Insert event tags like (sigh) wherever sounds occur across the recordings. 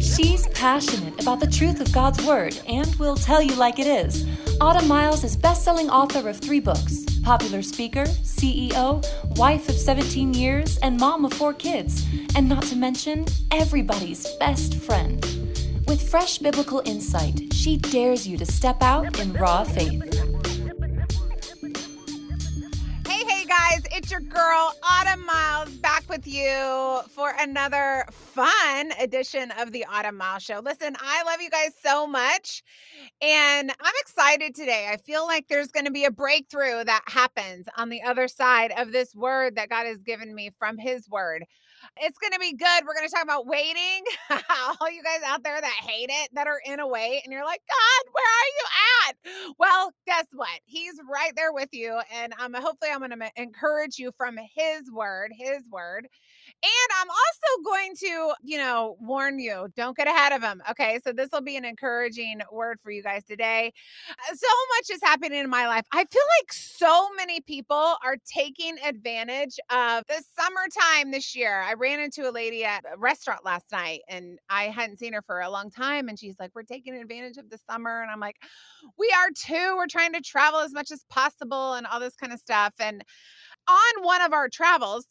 She's passionate about the truth of God's Word and will tell you like it is. Autumn Miles is best-selling author of three books, popular speaker, CEO, wife of 17 years, and mom of four kids, and not to mention everybody's best friend. With fresh biblical insight, she dares you to step out in raw faith. It's your girl, Autumn Miles, back with you for another fun edition of the Autumn Miles Show. Listen, I love you guys so much, and I'm excited today. I feel like there's going to be a breakthrough that happens on the other side of this word that God has given me from His word. It's going to be good. We're going to talk about waiting. (laughs) All you guys out there that hate it, that are in a wait, and you're like, God, where are you at? Well, guess what? He's right there with you. And um, hopefully, I'm going to encourage you from His word, His word. And I'm also going to, you know, warn you don't get ahead of him. Okay. So this will be an encouraging word for you guys today. Uh, so much is happening in my life. I feel like so many people are taking advantage of the summertime this year. I ran into a lady at a restaurant last night and I hadn't seen her for a long time. And she's like, We're taking advantage of the summer. And I'm like, We are too. We're trying to travel as much as possible and all this kind of stuff. And on one of our travels,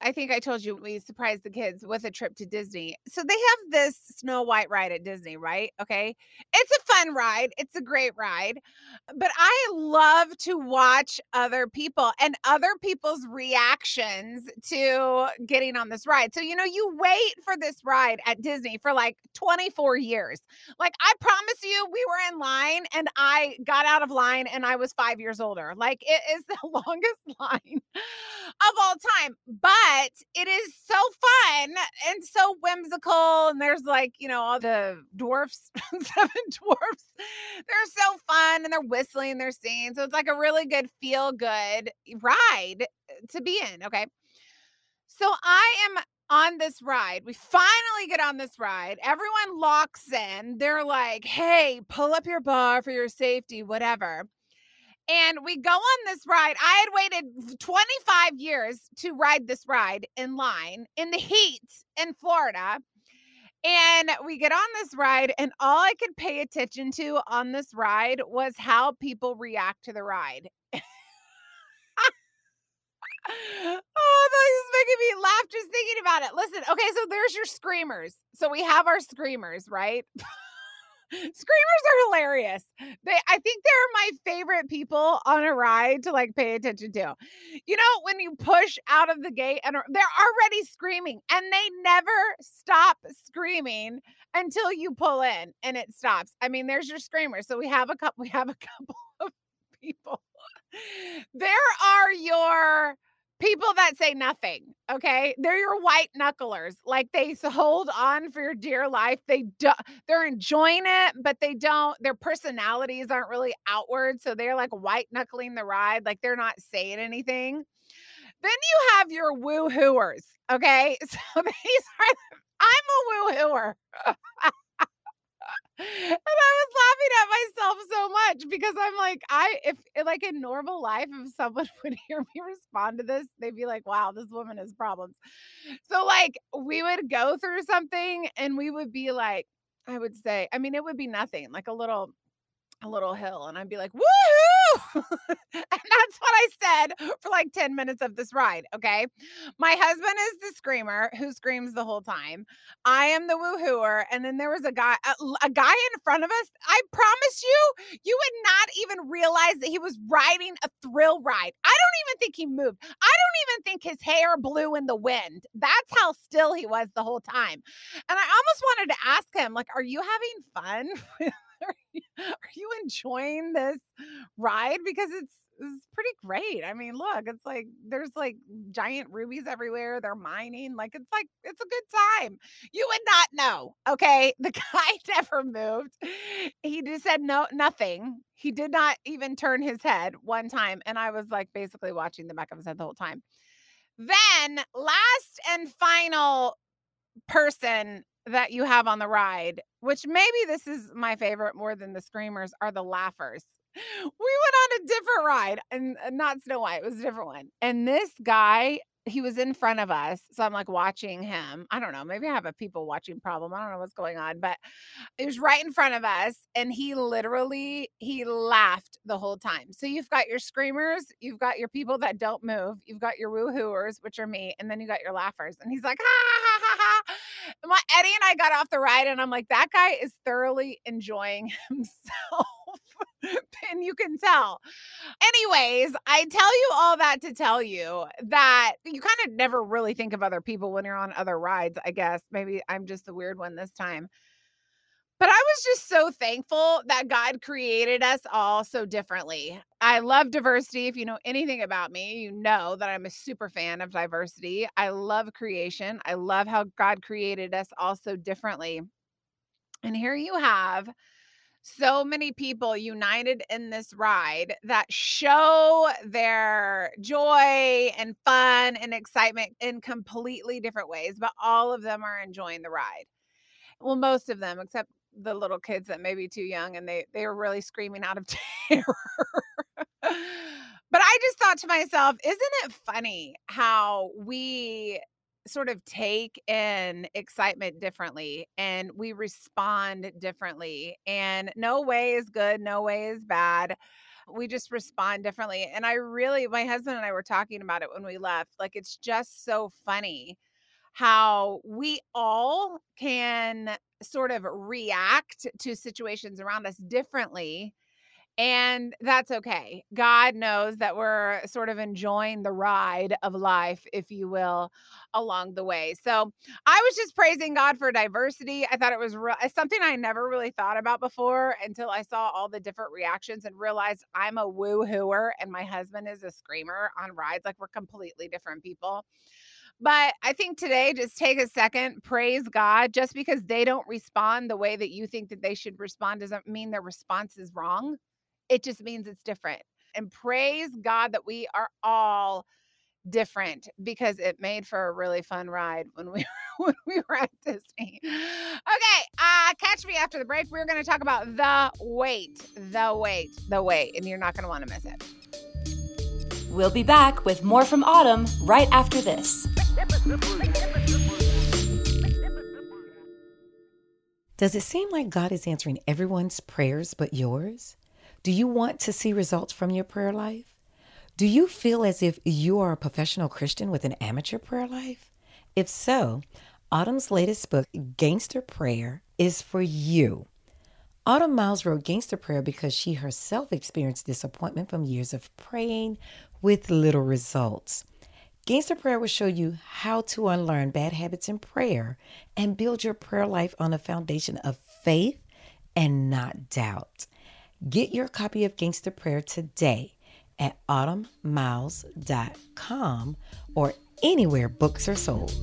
I think I told you we surprised the kids with a trip to Disney. So they have this Snow White ride at Disney, right? Okay. It's a fun ride. It's a great ride. But I love to watch other people and other people's reactions to getting on this ride. So, you know, you wait for this ride at Disney for like 24 years. Like, I promise you, we were in line and I got out of line and I was five years older. Like, it is the (laughs) longest line of all time. But but it is so fun and so whimsical. And there's like, you know, all the dwarfs, (laughs) seven dwarfs. They're so fun and they're whistling, they're singing. So it's like a really good feel good ride uh, to be in. Okay. So I am on this ride. We finally get on this ride. Everyone locks in. They're like, hey, pull up your bar for your safety, whatever. And we go on this ride. I had waited 25 years to ride this ride in line in the heat in Florida. And we get on this ride, and all I could pay attention to on this ride was how people react to the ride. (laughs) oh, that is making me laugh just thinking about it. Listen, okay, so there's your screamers. So we have our screamers, right? (laughs) Screamers are hilarious. They I think they're my favorite people on a ride to like pay attention to. You know, when you push out of the gate and uh, they're already screaming and they never stop screaming until you pull in and it stops. I mean, there's your screamer. So we have a couple we have a (laughs) couple of people. There are your people that say nothing okay? They're your white knucklers like they hold on for your dear life they do they're enjoying it but they don't their personalities aren't really outward so they're like white knuckling the ride like they're not saying anything. Then you have your woo-hooers okay? (laughs) So these are i'm a woo-hooer. (laughs) And I was laughing at myself so much because I'm like, I if eh, like in normal life, if someone (laughs) would hear me respond to this, they'd be like, wow, this woman has problems. So like we would go through something and we would be like, I would say, I mean, it would be nothing, like a little a little hill and I'd be like, woohoo! (laughs) and that's what I said for like 10 minutes of this ride. Okay. My husband is the screamer who screams the whole time. I am the woohooer. And then there was a guy, a, a guy in front of us. I promise you, you would not even realize that he was riding a thrill ride. I don't even think he moved. I don't even think his hair blew in the wind. That's how still he was the whole time. And I almost wanted to ask him, like, are you having fun? (laughs) (laughs) are, you, enjoying this ride? Because it's it's pretty great. I mean, look, it's like there's like giant rubies everywhere. They're mining. Like it's like it's a good time. You would not know. Okay. (laughs) The guy (laughs) never moved. He just said no nothing. He did not even turn his head one time. And I was like basically watching the back of his head the whole time. Then last and final person that you have on the ride, which maybe this is my favorite more than the screamers, are the laughers. (gasps) We went on a different ride and uh, not Snow White, it was a different one. And this guy he was in front of us. So I'm like watching him. I don't know. Maybe I have a people watching problem. I don't know what's going on, but it was right in front of us. And he literally he laughed the whole time. So you've got your screamers, you've got your people that don't move, you've got your woohooers, which are me, and then you got your laughers. And he's like, ha ha ha ha. And my Eddie and I got off the ride, and I'm like, that guy is thoroughly enjoying (laughs) himself. and you can tell. Anyways, I tell you all that to tell you that you kind of never really think of other people when you're on other rides, I guess. Maybe I'm just the weird one this time. But I was just so thankful that God created us all so differently. I love diversity. If you know anything about me, you know that I'm a super fan of diversity. I love creation. I love how God created us all so differently. And here you have so many people united in this ride that show their joy and fun and excitement in completely different ways, but all of them are enjoying the ride. Well, most of them, except the little kids that may be too young and they they were really screaming out of (laughs) terror. but I just thought to myself, isn't it funny how we sort of take in excitement differently and we respond differently. And no way is good, no way is bad. We just respond differently. And I really, my husband and I were talking about it when we left. Like, it's just so funny how we all can sort of react to situations around us differently and that's okay. God knows that we're sort of enjoying the ride of life, if you will, along the way. So I was just praising God for diversity. I thought it was re- something I never really thought about before until I saw all the different reactions and realized I'm a woo hooer and my husband is a screamer on rides. Like we're completely different people. But I think today, just take a second, praise God. Just because they don't respond the way that you think that they should respond doesn't mean their response is wrong. It just means it's different. And praise God that we are all different because it made for a really fun ride when we (laughs) when we were at Disney. Okay, uh catch me after the break. We're going to talk about the wait, the wait, the wait, and you're not going to want to miss it. We'll be back with more from Autumn right after this. Does it seem like God is answering everyone's prayers but yours? Do you want to see results from your prayer life? Do you feel as if you are a professional Christian with an amateur prayer life? If so, Autumn's latest book, Gangster Prayer, is for you. Autumn Miles wrote Gangster Prayer because she herself experienced disappointment from years of praying with little results. Gangster Prayer will show you how to unlearn bad habits in prayer and build your prayer life on a foundation of faith and not doubt. Get your copy of Gangster Prayer today at autumnmiles.com or anywhere books are sold.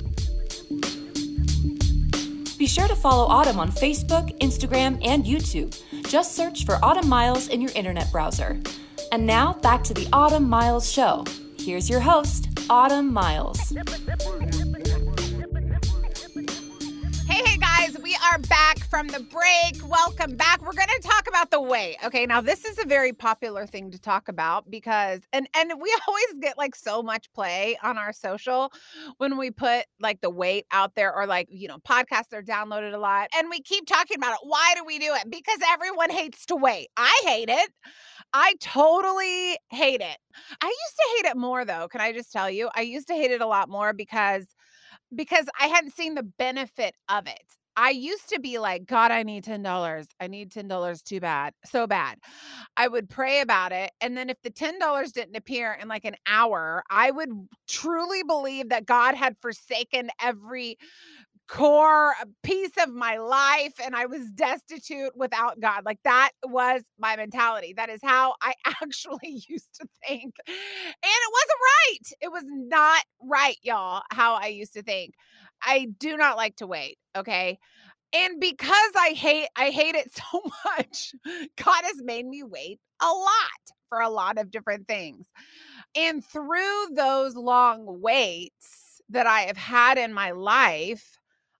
Be sure to follow Autumn on Facebook, Instagram, and YouTube. Just search for Autumn Miles in your internet browser. And now back to the Autumn Miles Show. Here's your host, Autumn Miles. Are back from the break. Welcome back. We're going to talk about the wait. Okay, now this is a very popular thing to talk about because and and we (laughs) always get like so much play on our social when we put like the wait out there or like, you know, podcasts are downloaded a lot and we keep talking about it. Why do we do it? Because everyone hates to wait. I hate it. I totally hate it. I used to hate it more though. Can I just tell you? I used to hate it a lot more because because I hadn't seen the benefit of it. I used to be like, God, I need $10. I need $10 too bad, so bad. I would pray about it. And then if the $10 didn't appear in like an hour, I would truly believe that God had forsaken every core uh, piece of my life and I was destitute without God. Like that was my mentality. That is how I (laughs) actually used to think. And it wasn't right. It was not right, y'all, how I used to think. I do not like to wait, okay? And because I hate I hate it (laughs) so much, God has made me wait a lot for a lot of different things. And through those long waits that I have had in my life,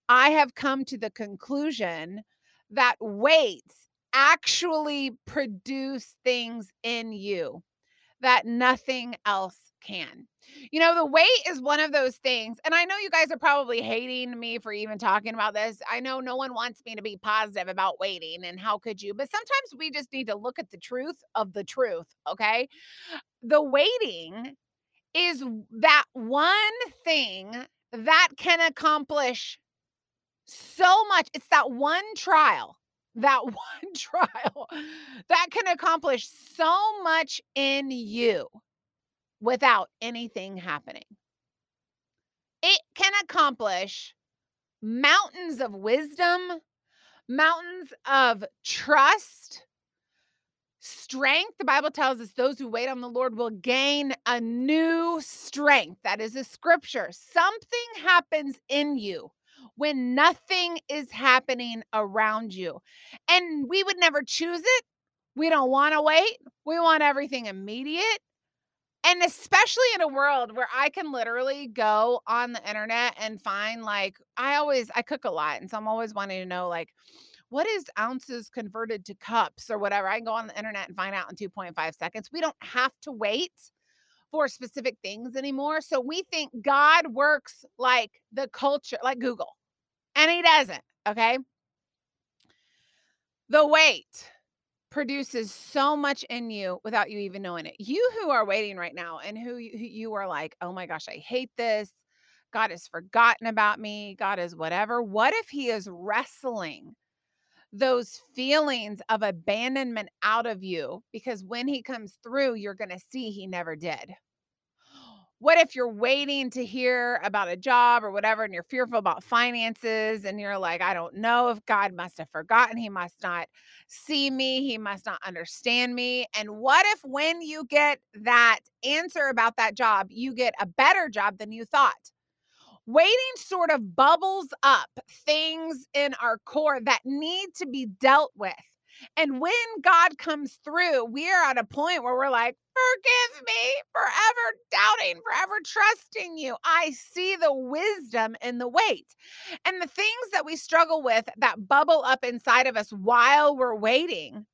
I have come to the conclusion that waits actually produce things in you that nothing else can. You know, the wait is one of those things. And I know you guys are probably hating me for even talking about this. I know no one wants me to be positive about waiting and how could you, but sometimes we just need to look at the truth of the truth. Okay. The waiting is that one thing that can accomplish so much. It's that one trial, that (laughs) one trial that can accomplish so much in you without anything happening. It can accomplish mountains of wisdom, mountains of trust, strength. The Bible tells us those who wait on the Lord will gain a new strength. That is a scripture. Something happens in you when nothing is happening around you. And we would never choose it. We don't want to wait. We want everything immediate. And especially in a world where I can literally go on the internet and find like I always I cook a lot and so I'm always wanting to know like what is ounces converted to cups or whatever. I can go on the internet and find out in 2.5 seconds. We don't have to wait for specific things anymore. So we think God works like the culture, like Google and he doesn't. Okay. The wait produces so much in you without you even knowing it. You who are waiting right now and who you, are like, oh my gosh, I hate this. God has forgotten about me. God is whatever. What if he is wrestling those feelings of abandonment out of you? Because when he comes through, you're going to see he never did. What if you're waiting to hear about a job or whatever and you're fearful about finances and you're like, I don't know if God must have forgotten. He must not see me. He must not understand me. And what if when you get that answer about that job, you get a better job than you thought? Waiting sort of bubbles up things in our core that need to be dealt with. And when God comes through, we are at a point where we're like, forgive me forever doubting, forever trusting you. I see the wisdom in the wait. And the things that we struggle with that bubble up inside of us while we're waiting,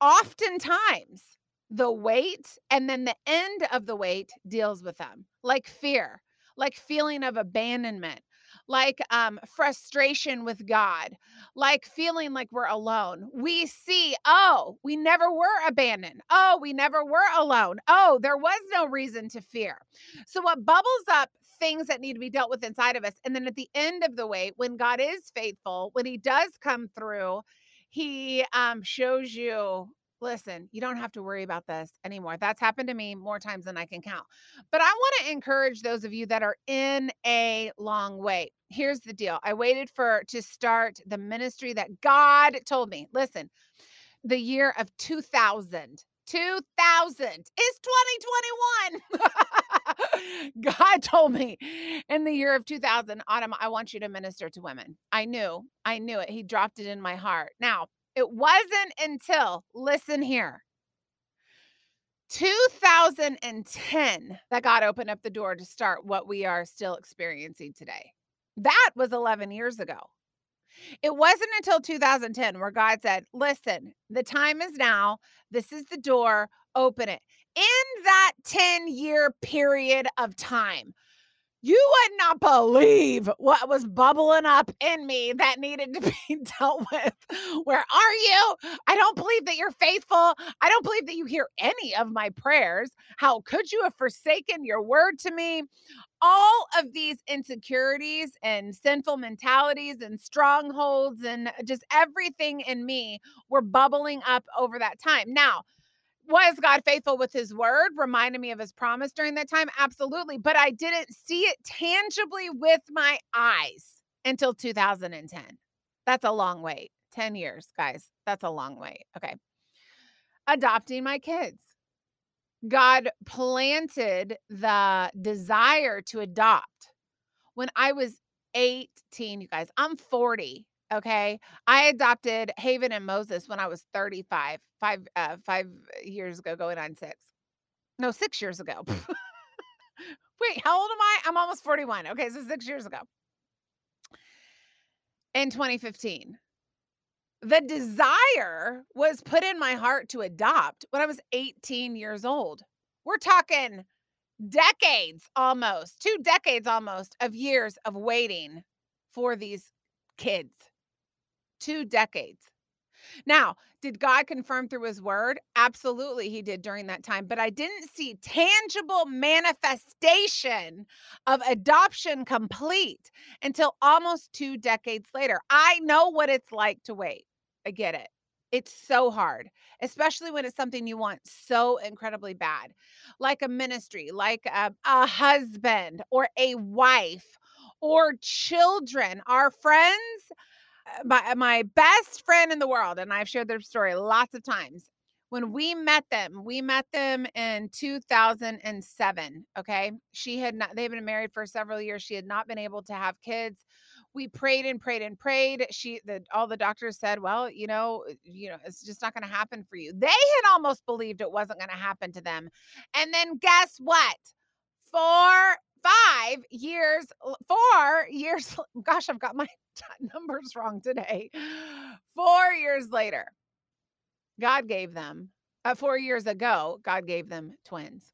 oftentimes the wait and then the end of the wait deals with them, like fear, like feeling of abandonment, like um, frustration with God, like feeling like we're alone. We see, oh, we never were abandoned. Oh, we never were alone. Oh, there was no reason to fear. So, what bubbles up things that need to be dealt with inside of us. And then at the end of the way, when God is faithful, when He does come through, He um, shows you listen, you don't have to worry about this anymore. That's happened to me more times than I can count. But I want to encourage those of you that are in a long wait. Here's the deal. I waited for to start the ministry that God told me. Listen, the year of 2000 2000 is 2021. (laughs) God told me in the year of 2000, Autumn, I want you to minister to women. I knew, I knew it. He dropped it in my heart. Now, it wasn't until, listen here, 2010 that God opened up the door to start what we are still experiencing today. That was 11 years ago. It wasn't until 2010 where God said, Listen, the time is now. This is the door. Open it. In that 10 year period of time, you would not believe what was bubbling up in me that needed to (laughs) be dealt with. Where are you? I don't believe that you're faithful. I don't believe that you hear any of my prayers. How could you have forsaken your word to me? All of these insecurities and sinful mentalities and strongholds and just everything in me were bubbling up over that time. Now, was God faithful with his word? Reminded me of his promise during that time? Absolutely. But I didn't see it tangibly with my eyes until 2010. That's a long wait. 10 years, guys. That's a long wait. Okay. Adopting my kids. God planted the desire to adopt when I was 18, you guys. I'm 40. Okay. I adopted Haven and Moses when I was 35, five, uh, five years ago, going on six. No, six years ago. (laughs) Wait, how old am I? I'm almost 41. Okay. So six years ago in 2015. The desire was put in my heart to adopt when I was 18 years old. We're talking decades almost, two decades almost of years of waiting for these kids. Two decades. Now, did God confirm through his word? Absolutely, he did during that time. But I didn't see tangible manifestation of adoption complete until almost two decades later. I know what it's like to wait. I get it. It's so hard, especially when it's something you want so incredibly bad, like a ministry, like a, a husband or a wife or children. Our friends Uh, my uh, my best friend in the world, and I've shared their story lots of times. When we met them, we met them in 2007. Okay. She had not, they've been married for several years. She had not been able to have kids. We prayed and prayed and prayed. She, the, all the doctors said, well, you know, uh, you know, it's just not going to happen for you. They had almost believed it wasn't going to happen to them. And then guess what? Four five years, four years, (laughs) gosh, I've got my (laughs) numbers wrong today. Four years later, God gave them, uh, four years ago, God gave them twins.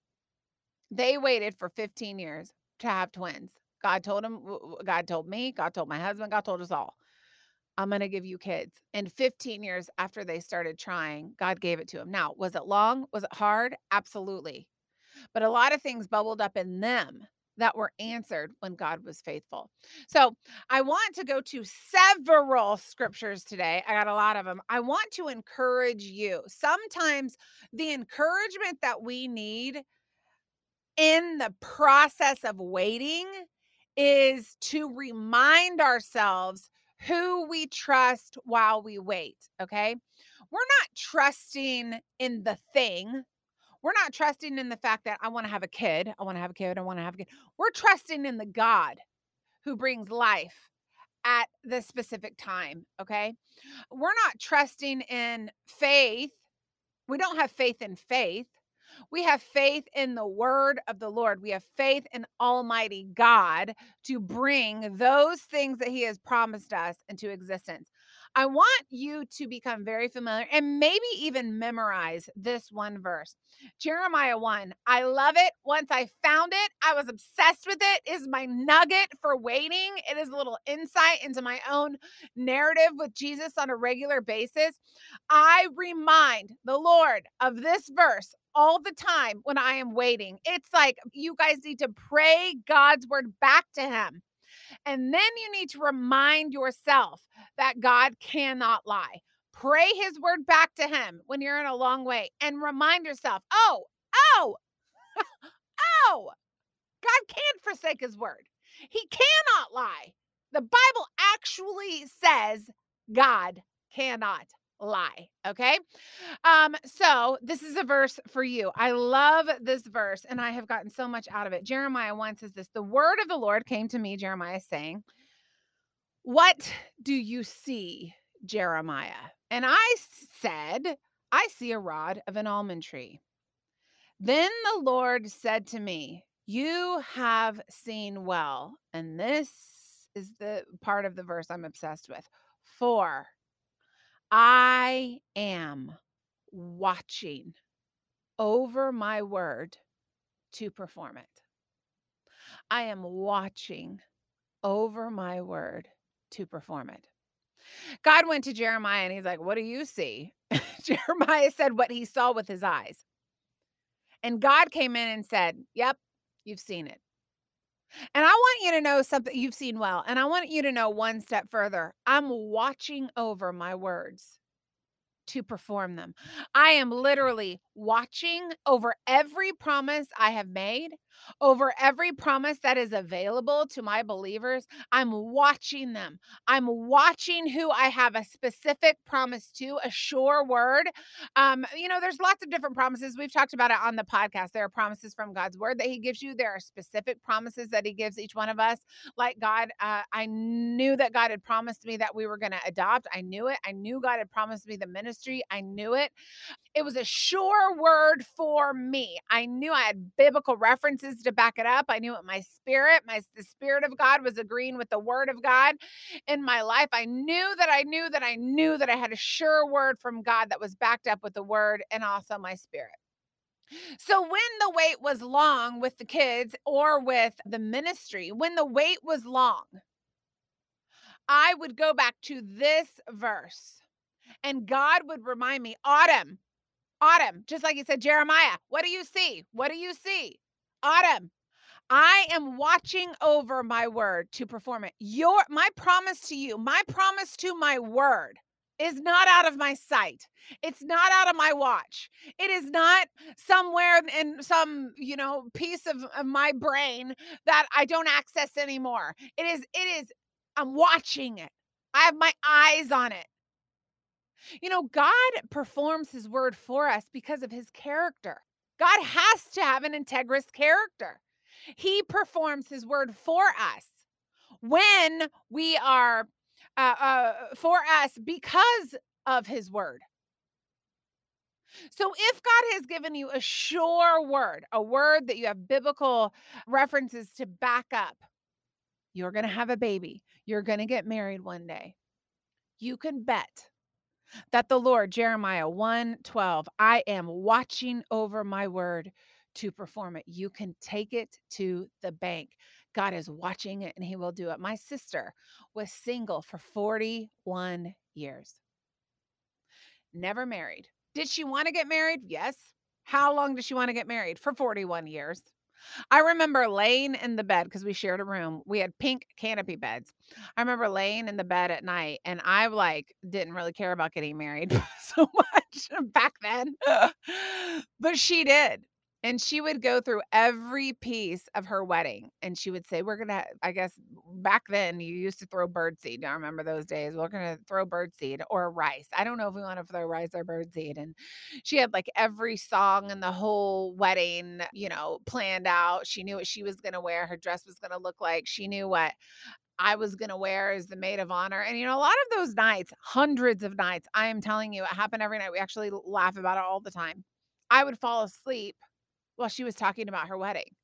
They waited for 15 years to have twins. God told them, God told me, God told my husband, God told us all, I'm going to give you kids. And 15 years after they started trying, God gave it to them. Now, was it long? Was it hard? Absolutely. But a lot of things bubbled up in them that were answered when God was faithful. So I want to go to several scriptures today. I got a lot of them. I want to encourage you. Sometimes the encouragement that we need in the process of waiting is to remind ourselves who we trust while we wait. Okay. We're not trusting in the thing we're not trusting in the fact that I want to have a kid. I want to have a kid. I want to have a kid. We're trusting in the God who brings life at the specific time. Okay. We're not trusting in faith. We don't have faith in faith. We have faith in the word of the Lord. We have faith in Almighty God to bring those things that He has promised us into existence. I want you to become very familiar and maybe even memorize this one verse. Jeremiah 1. I love it. Once I found it, I was obsessed with it. is my nugget for waiting. It is a little insight into my own narrative with Jesus on a regular basis. I remind the Lord of this verse all the time when I am waiting. It's like you guys need to pray God's word back to him. And then you need to remind yourself that God cannot lie. Pray his word back to him when you're in a long way and remind yourself, oh, oh, (laughs) oh, God can't forsake his word. He cannot lie. The Bible actually says God cannot lie. Okay. Um, so this is a verse for you. I love this verse, and I have gotten so much out of it. Jeremiah 1 says this the word of the Lord came to me, Jeremiah saying, What do you see, Jeremiah? And I said, I see a rod of an almond tree. Then the Lord said to me, You have seen well. And this is the part of the verse I'm obsessed with. For I am watching over my word to perform it. I am watching over my word to perform it. God went to Jeremiah and he's like, What do you see? (laughs) Jeremiah said what he saw with his eyes. And God came in and said, Yep, you've seen it. And I want you to know something you've seen well. And I want you to know one step further. I'm watching over my words to perform them. I am literally watching over every promise I have made, over every promise that is available to my believers. I'm watching them. I'm watching who I have a specific promise to, a sure word. Um, you know, there's lots of different promises. We've talked about it on the podcast. There are promises from God's word that He gives you, there are specific promises that He gives each one of us. Like God, uh, I knew that God had promised me that we were going to adopt. I knew it. I knew God had promised me the ministry. I knew it. It was a sure word for me. I knew I had biblical references to back it up. I knew it my spirit, my the spirit of God was agreeing with the word of God in my life. I knew that I knew that I knew that I had a sure word from God that was backed up with the word and also my spirit. So when the wait was long with the kids or with the ministry, when the wait was long, I would go back to this verse and God would remind me, Autumn, Autumn, just like he said, Jeremiah, what do you see? What do you see? Autumn, I am watching over my word to perform it. Your my promise to you, my promise to my word is not out of my sight. It's not out of my watch. It is not somewhere in some, you know, piece of, of my brain that I don't access anymore. It is it is I'm watching it. I have my eyes on it. You know, God performs his word for us because of his character. God has to have an integrous character. He performs his word for us when we are uh, uh, for us because of his word. So, if God has given you a sure word, a word that you have biblical references to back up, you're going to have a baby, you're going to get married one day, you can bet that the Lord, Jeremiah 1 12, I am watching over my word to perform it. You can take it to the bank. God is watching it and he will do it. My sister was single for 41 years, never married. Did she want to get married? Yes. How long did she want to get married? For 41 years. I remember laying in the bed because we shared a room. We had pink canopy beds. I remember laying in the bed at night and I like didn't really care about getting married (laughs) so much back then. but she did. And she would go through every piece of her wedding and she would say, We're gonna, I guess back then you used to throw birdseed. I remember those days. We're gonna throw birdseed or rice. I don't know if we want to throw rice or birdseed. And she had like every song and the whole wedding, you know, planned out. She knew what she was gonna wear, her dress was gonna look like. She knew what I was going to wear as the maid of honor. And, you know, a lot of those nights, hundreds of nights, I am telling you, it happened every night. We actually laugh about it all the time. I would fall asleep while she was talking about her wedding.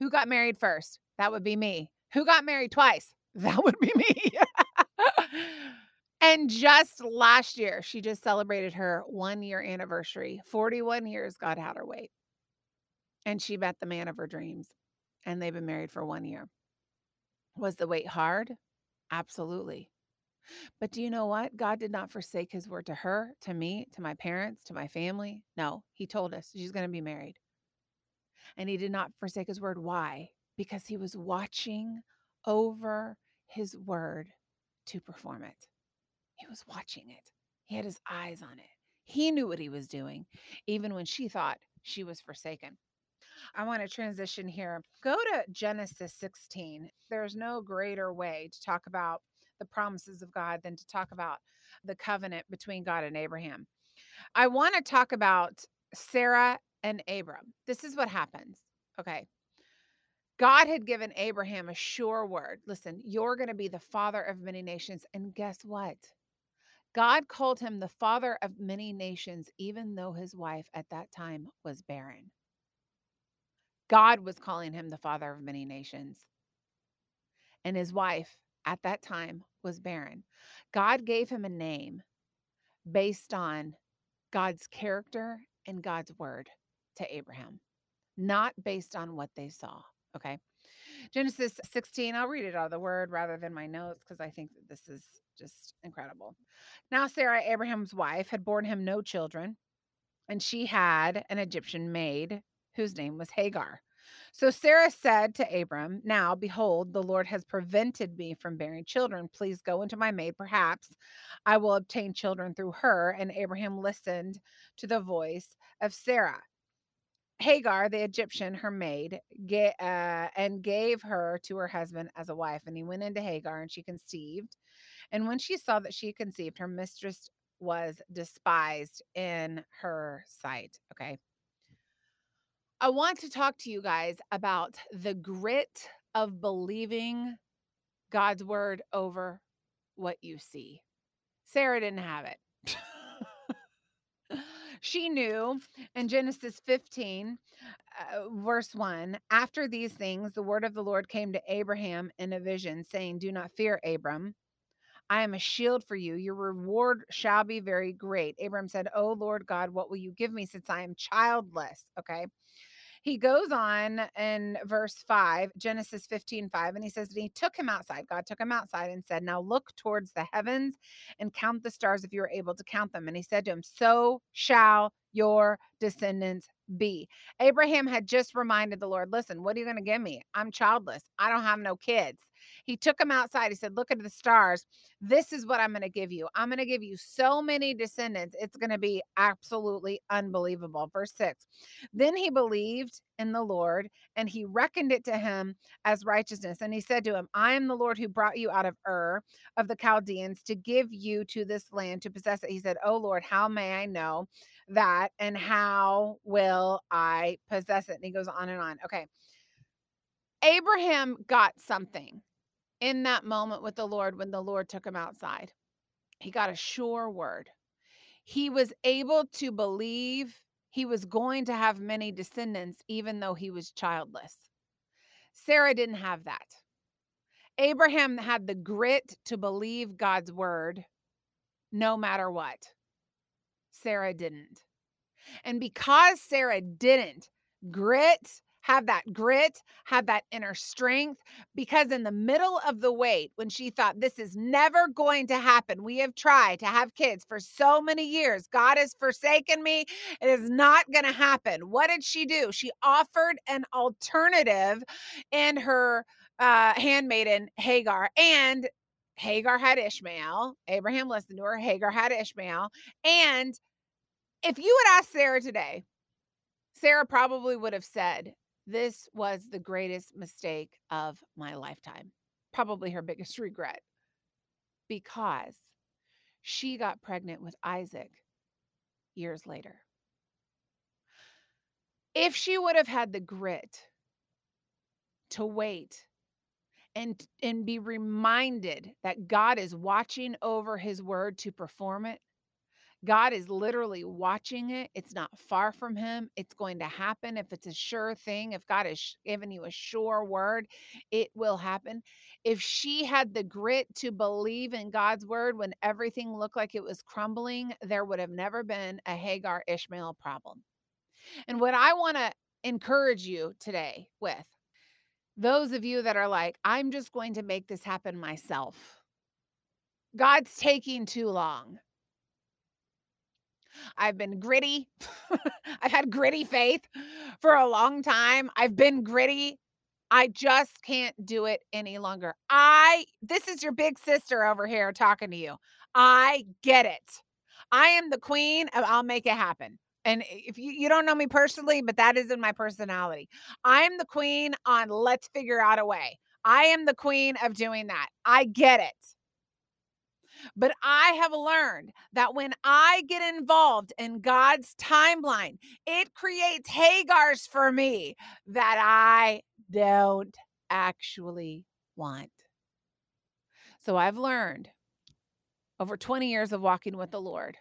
Who got married first? That would be me. Who got married twice? (laughs) That would be me. and just last year, she just celebrated her one year anniversary. 41 years, God had her wait. And she met the man of her dreams. And they've been married for one year. Was the wait hard? Absolutely. But do you know what? God did not forsake his word to her, to me, to my parents, to my family. No, he told us she's going to be married and he did not forsake his word. Why? Because he was watching over his word to perform it. He was watching it, he had his eyes on it. He knew what he was doing, even when she thought she was forsaken. I want to transition here. Go to Genesis 16. There's no greater way to talk about the promises of God than to talk about the covenant between God and Abraham. I want to talk about Sarah and Abram. This is what happens. Okay. God had given Abraham a sure word. Listen, you're going to be the father of many nations. And guess what? God called him the father of many nations, even though his wife at that time was barren. God was calling him the father of many nations. And his wife at that time was barren. God gave him a name based on God's character and God's word to Abraham, not based on what they saw. Okay. Genesis 16, I'll read it out of the word rather than my notes because I think that this is just incredible. Now, Sarah, Abraham's wife, had borne him no children, and she had an Egyptian maid whose name was Hagar. So Sarah said to Abram, Now, behold, the Lord has prevented me from bearing children. Please go into my maid. Perhaps I will obtain children through her. And Abraham listened to the voice of Sarah. Hagar, the Egyptian, her maid, get, uh, and gave her to her husband as a wife. And he went into Hagar and she conceived. And when she saw that she conceived, her mistress was despised in her sight. Okay. I want to talk to you guys about the grit of believing God's word over what you see. Sarah didn't have it. (laughs) She knew in Genesis 15, uh, verse 1 After these things, the word of the Lord came to Abraham in a vision, saying, Do not fear, Abram. I am a shield for you. Your reward shall be very great. Abram said, Oh Lord God, what will you give me since I am childless? Okay. He goes on in verse 5, Genesis 15, 5, and he says, And he took him outside. God took him outside and said, Now look towards the heavens and count the stars if you are able to count them. And he said to him, So shall your descendants be. Abraham had just reminded the Lord, Listen, what are you going to give me? I'm childless. I don't have no kids. He took him outside. He said, Look at the stars. This is what I'm going to give you. I'm going to give you so many descendants. It's going to be absolutely unbelievable. Verse 6 Then he believed in the Lord and he reckoned it to him as righteousness. And he said to him, I am the Lord who brought you out of Ur of the Chaldeans to give you to this land to possess it. He said, Oh Lord, how may I know that and how will I possess it? And he goes on and on. Okay. Abraham got something in that moment with the Lord when the Lord took him outside. He got a sure word. He was able to believe he was going to have many descendants, even though he was childless. Sarah didn't have that. Abraham had the grit to believe God's word no matter what. Sarah didn't. And because Sarah didn't, grit have that grit, have that inner strength. Because in the middle of the wait, when she thought this is never going to happen, we have tried to have kids for so many years. God has forsaken me. It is not going to happen. What did she do? She offered an alternative in her uh, handmaiden Hagar. And Hagar had Ishmael. Abraham listened to her. Hagar had Ishmael. And if you had asked Sarah today, Sarah probably would have said, this was the greatest mistake of my lifetime. Probably her biggest (laughs) regret because she got pregnant with Isaac years later. If she would have had the grit to wait and and be reminded that God is watching over his word to perform it, God is literally watching it. It's not far from him. It's going to happen. If it's a sure thing, if God has given you a sure word, it will happen. If she had the grit to believe in God's word when everything looked like it was crumbling, there would have never been a Hagar Ishmael problem. And what I want to encourage you today with those of you that are like, I'm just going to make this happen myself. God's taking too long. I've been gritty. (laughs) I've had gritty faith for a long time. I've been gritty. I just can't do it any longer. I, this is your big sister over here talking to you. I get it. I am the queen of I'll make it happen. And if you, you don't know me personally, but that is in my personality. I am the queen on let's figure out a way. I am the queen of doing that. I get it. But I have learned that when I get involved in God's timeline, it creates Hagars for me that I don't actually want. So I've learned over 20 years of walking with the Lord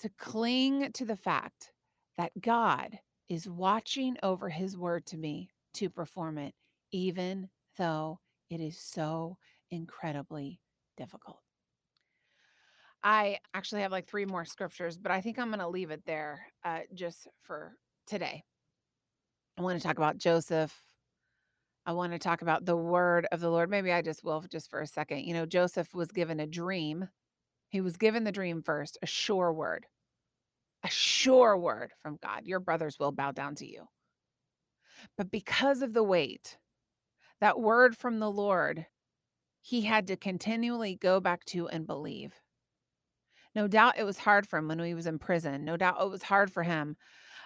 to cling to the fact that God is watching over his word to me to perform it, even though it is so incredibly difficult. I actually have like three more scriptures, but I think I'm going to leave it there uh, just for today. I want to talk about Joseph. I want to talk about the word of the Lord. Maybe I just will just for a second. You know, Joseph was given a dream. He was given the dream first, a sure word, a sure word from God. Your brothers will bow down to you. But because of the wait, that word from the Lord he had to continually go back to and believe. No doubt it was hard for him when he was in prison. No doubt it was hard for him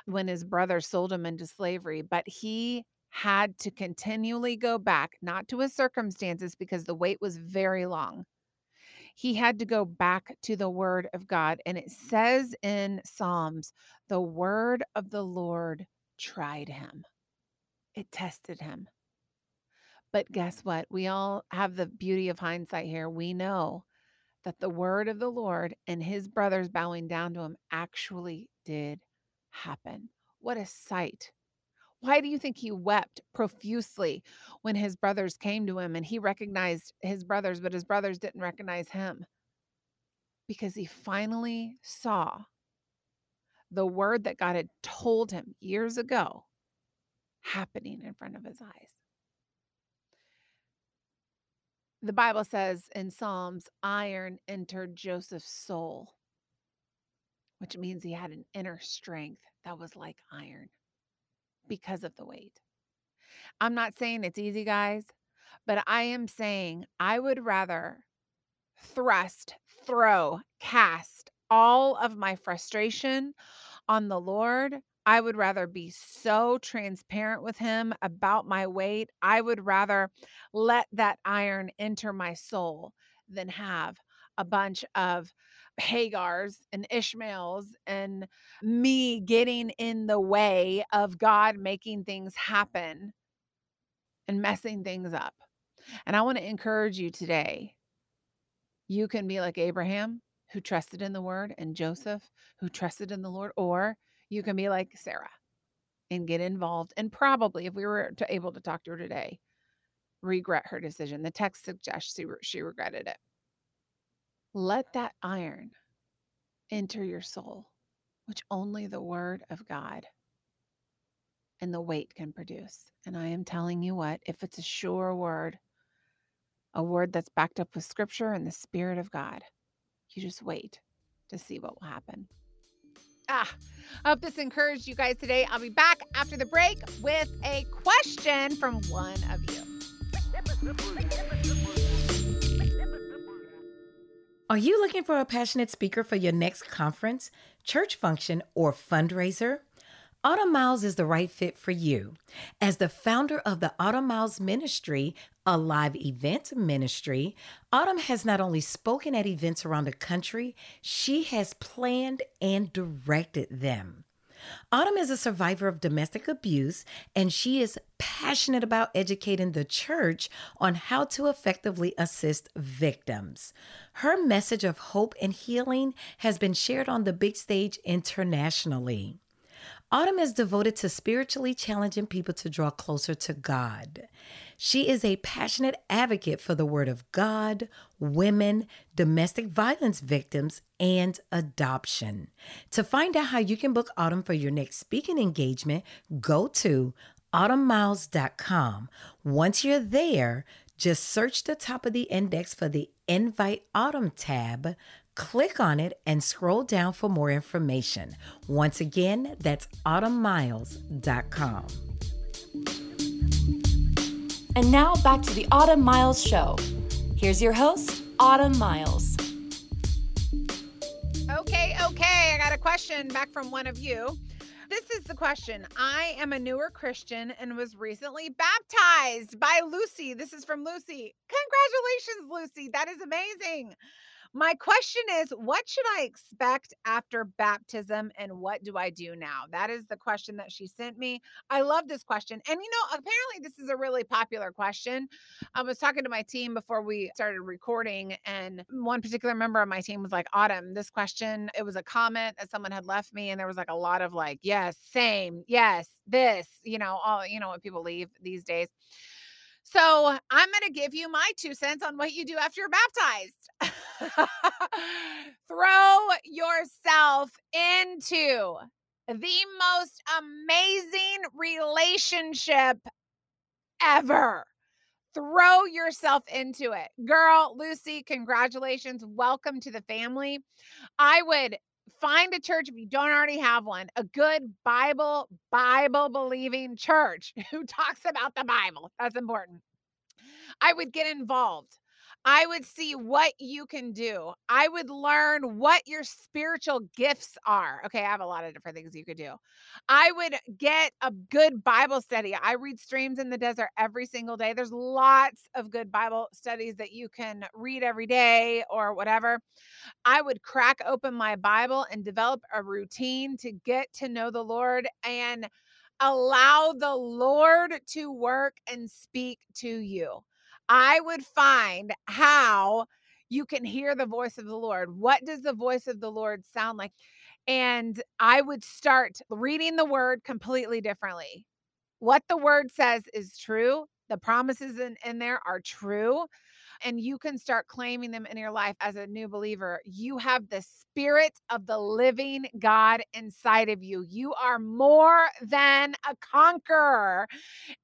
when his brother sold him into slavery, but he had to continually go back, not to his circumstances, because the wait was very long. He had to go back to the word of God. And it says in Psalms, the word of the Lord tried him, it tested him. But guess what? We all have the beauty of hindsight here. We know that the word of the Lord and his brothers bowing down to him actually did happen. What a sight. Why do you think he wept profusely when his brothers came to him and he recognized his brothers, but his brothers didn't recognize him? Because he finally saw the word that God had told him years ago happening in front of his eyes. The Bible says in Psalms, iron entered Joseph's soul, which means he had an inner strength that was like iron because of the wait. I'm not saying it's easy, guys, but I am saying I would rather thrust, throw, cast all of my frustration on the Lord. I would rather be so transparent with Him about my wait. I would rather let that iron enter my soul than have a bunch of Hagars and Ishmaels and me getting in the way of God making things happen and messing things up. And I want to encourage you today. You can be like Abraham, who trusted in the word, and Joseph, who trusted in the Lord, or you can be like Sarah and get involved. And probably, if we were to, able to talk to her today, regret her decision. The text suggests she, she regretted it. Let that iron enter your soul, which only the word of God and the wait can produce. And I am telling you what, if it's a sure word, a word that's backed up with scripture and the spirit of God, you just wait to see what will happen. Ah, I hope this encouraged you guys today. I'll be back after the break with a question from one of you. Are you looking for a passionate speaker for your next conference, church function, or fundraiser? Autumn Miles is the right fit for you. As the founder of the Autumn Miles Ministry, a live event ministry, Autumn has not only spoken at events around the country, she has planned and directed them. Autumn is a survivor of domestic abuse, and she is passionate about educating the church on how to effectively assist victims. Her message of hope and healing has been shared on the big stage internationally. Autumn is devoted to spiritually challenging people to draw closer to God. She is a passionate advocate for the Word of God, women, domestic violence victims, and adoption. To find out how you can book Autumn for your next speaking engagement, go to autumnmiles.com. Once you're there, just search the top of the index for the Invite Autumn tab. Click on it and scroll down for more information. Once again, that's autumnmiles.com. And now back to the Autumn Miles Show. Here's your host, Autumn Miles. Okay, okay. I got a question back from one of you. This is the question. I am a newer Christian and was recently baptized by Lucy. This is from Lucy. Congratulations, Lucy. That is amazing. My question is what should I expect after baptism and what do I do now? That is the question that she sent me. I love this question. And you know, apparently this is a really popular question. I was talking to my team before we started recording and one particular member of my team was like, "Autumn, this question, it was a comment that someone had left me and there was like a lot of like, yes, same, yes, this, you know, all you know what people leave these days." So I'm going to give you my two cents on what you do after you're baptized. (laughs) (laughs) Throw yourself into the most amazing relationship ever. Throw yourself into it. Girl, Lucy, congratulations. Welcome to the family. I would find a church if you don't already have one, a good Bible, Bible believing church (laughs) who talks about the Bible. That's important. I would get involved. I would see what you can do. I would learn what your spiritual gifts are. Okay, I have a lot of different things you could do. I would get a good Bible study. I read Streams in the Desert every single day. There's lots of good Bible studies that you can read every day or whatever. I would crack open my Bible and develop a routine to get to know the Lord and allow the Lord to work and speak to you. I would find how you can hear the voice of the Lord. What does the voice of the Lord sound like? And I would start reading the word completely differently. what the word says is true. The promises in, in there are true and you can start claiming them in your life as a new believer. You have the spirit of the living God inside of you. You are more than a conqueror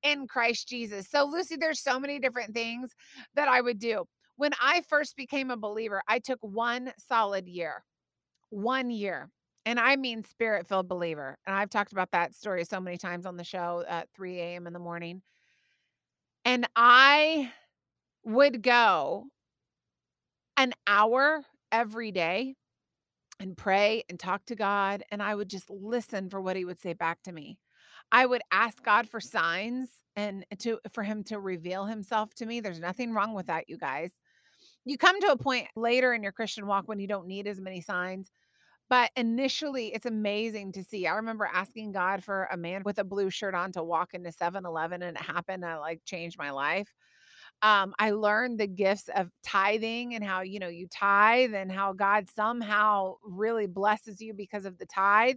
in Christ Jesus. So, Lucy, there's so many different things that I would do. When I first became a believer, I took one solid year, one year. And I mean spirit filled believer. And I've talked about that story so many times on the show at 3 a.m. in the morning. And I would go an hour every day and pray and talk to God. And I would just listen for what he would say back to me. I would ask God for signs and to for him to reveal himself to me. There's nothing wrong with that, you guys. You come to a point later in your Christian walk when you don't need as many signs. But initially, it's amazing to see. I remember asking God for a man with a blue shirt on to walk into 7 Eleven, and it happened. I like changed my life um, I learned the gifts of tithing and how, you know, you tithe and how God somehow really blesses you because of the tithe.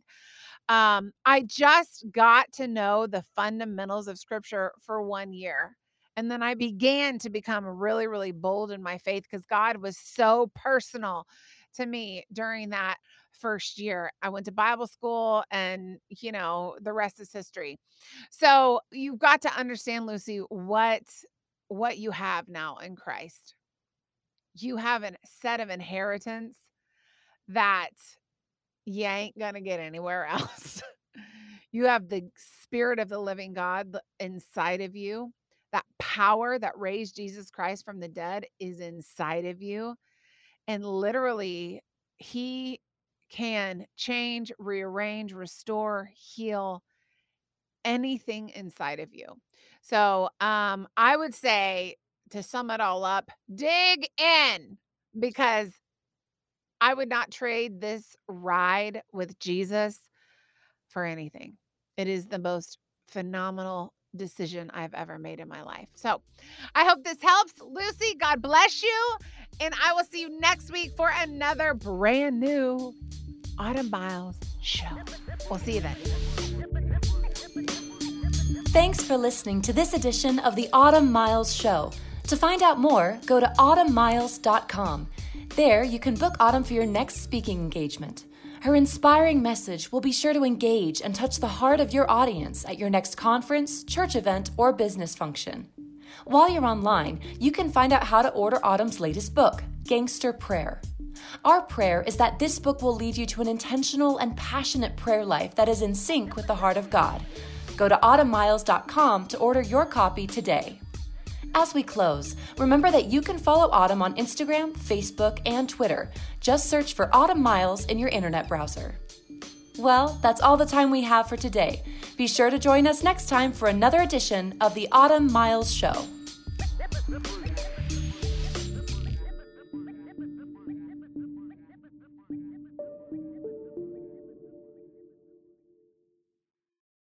Um, I just got to know the fundamentals of scripture for one year. And then I began to become really, really bold in my faith because God was so personal to me during that first year. I went to Bible school and, you know, the rest is history. So you've got to understand, Lucy, what what you have now in Christ. You have a set of inheritance that you ain't going to get anywhere (laughs) else. you have the spirit of the living God inside of you. That power that raised Jesus Christ from the dead is inside of you. And literally, he can change, rearrange, restore, heal anything inside of you. So, um, I would say to sum it all up, dig in because I would not trade this ride with Jesus for anything. It is the most phenomenal decision I've ever made in my life. So, I hope this helps. Lucy, God bless you. And I will see you next week for another brand new Autumn Miles show. We'll see you then. Thanks for listening to this edition of the Autumn Miles Show. To find out more, go to autumnmiles.com. There, you can book Autumn for your next speaking engagement. Her inspiring message will be sure to engage and touch the heart of your audience at your next conference, church event, or business function. While you're online, you can find out how to order Autumn's latest book, Gangster Prayer. Our prayer is that this book will lead you to an intentional and passionate prayer life that is in sync with the heart of God Go to autumnmiles.com to order your copy today. As we close, remember that you can follow Autumn on Instagram, Facebook, and Twitter. Just search for Autumn Miles in your internet browser. Well, that's all the time we have for today. Be sure to join us next time for another edition of the Autumn Miles Show.